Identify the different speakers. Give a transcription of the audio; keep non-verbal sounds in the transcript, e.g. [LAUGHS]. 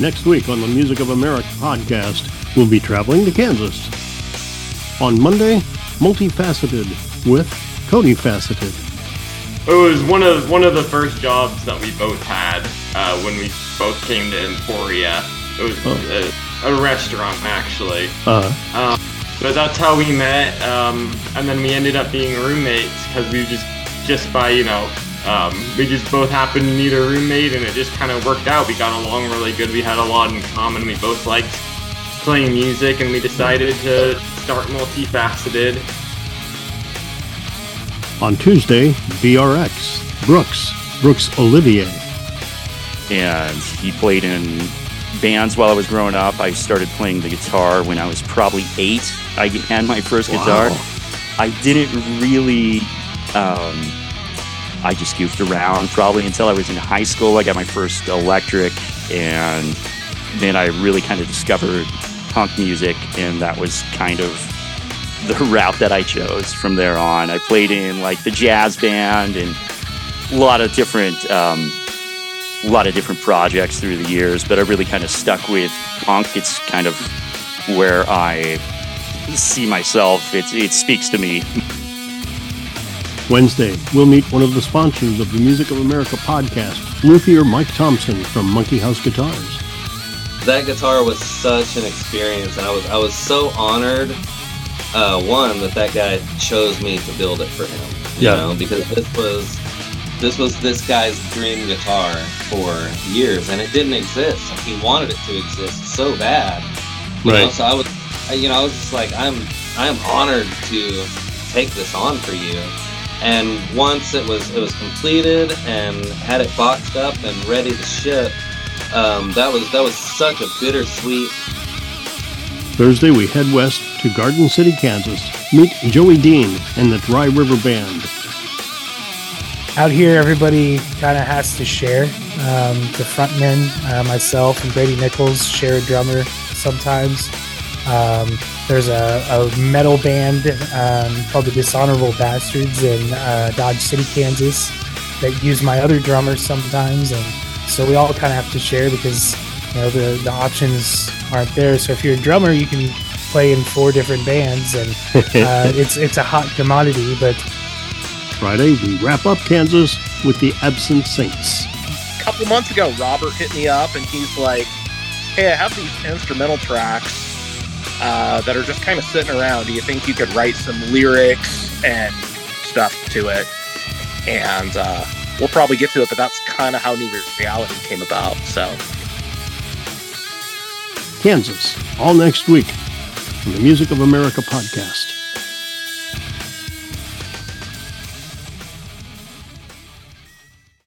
Speaker 1: Next week on the Music of America podcast, we'll be traveling to Kansas. On Monday, Multifaceted with Cody Faceted.
Speaker 2: It was one of one of the first jobs that we both had uh, when we both came to Emporia. It was
Speaker 1: Oh.
Speaker 2: a, a restaurant actually.
Speaker 1: Uh,
Speaker 2: Um, but that's how we met, um, and then we ended up being roommates because we just, just by you know, um, we just both happened to need a roommate, and it just kind of worked out. We got along really good. We had a lot in common. We both liked playing music, and we decided to start multifaceted.
Speaker 1: on Tuesday, BRX, Brooks, Brooks Olivier.
Speaker 3: and he played in bands while I was growing up. I started playing the guitar when I was probably eight. I had my first guitar. I didn't really. Um, I just goofed around probably until I was in high school. I got my first electric, and then I really kind of discovered punk music, and that was kind of the [LAUGHS] route that I chose from there on. I played in like the jazz band and a lot of different. Um, a lot of different projects through the years, but I really kind of stuck with punk. It's kind of where I see myself. It, it speaks to me. [LAUGHS]
Speaker 1: Wednesday, we'll meet one of the sponsors of the Music of America podcast, luthier Mike Thompson from Monkeyhouse Guitars.
Speaker 4: that guitar was such an experience and i was i was so honored uh, one that that guy chose me to build it for him you
Speaker 1: Yeah.
Speaker 4: know because this was this was this guy's dream guitar for years and it didn't exist he wanted it to exist so bad you know
Speaker 1: Right.
Speaker 4: so i was I- you know i was just like i'm i'm honored to take this on for you and once it was it was completed and had it boxed up and ready to ship um, that was that was such a bittersweet
Speaker 1: Thursday, we head west to Garden City, Kansas. Meet Joey Dean and the Dry River Band.
Speaker 5: out here everybody kind of has to share um, the frontman, uh, myself and brady nichols share a drummer sometimes um, there's a, a metal band um, called the dishonorable bastards in uh, dodge city kansas that use my other drummer sometimes. And so we all kind of have to share because you know the, the options aren't there. So if you're a drummer you can play in four different bands and [LAUGHS] uh, it's it's a hot commodity but
Speaker 1: Friday, we wrap up Kansas with the Absent Saints.
Speaker 6: a couple months ago, Robert hit me up and he's like, "Hey, I have these instrumental tracks uh, that are just kind of sitting around. Do you think you could write some lyrics and stuff to it?" And uh, we'll probably get to it, but that's kind of how New Reality came about. So
Speaker 1: Kansas, all next week on the Music of America podcast.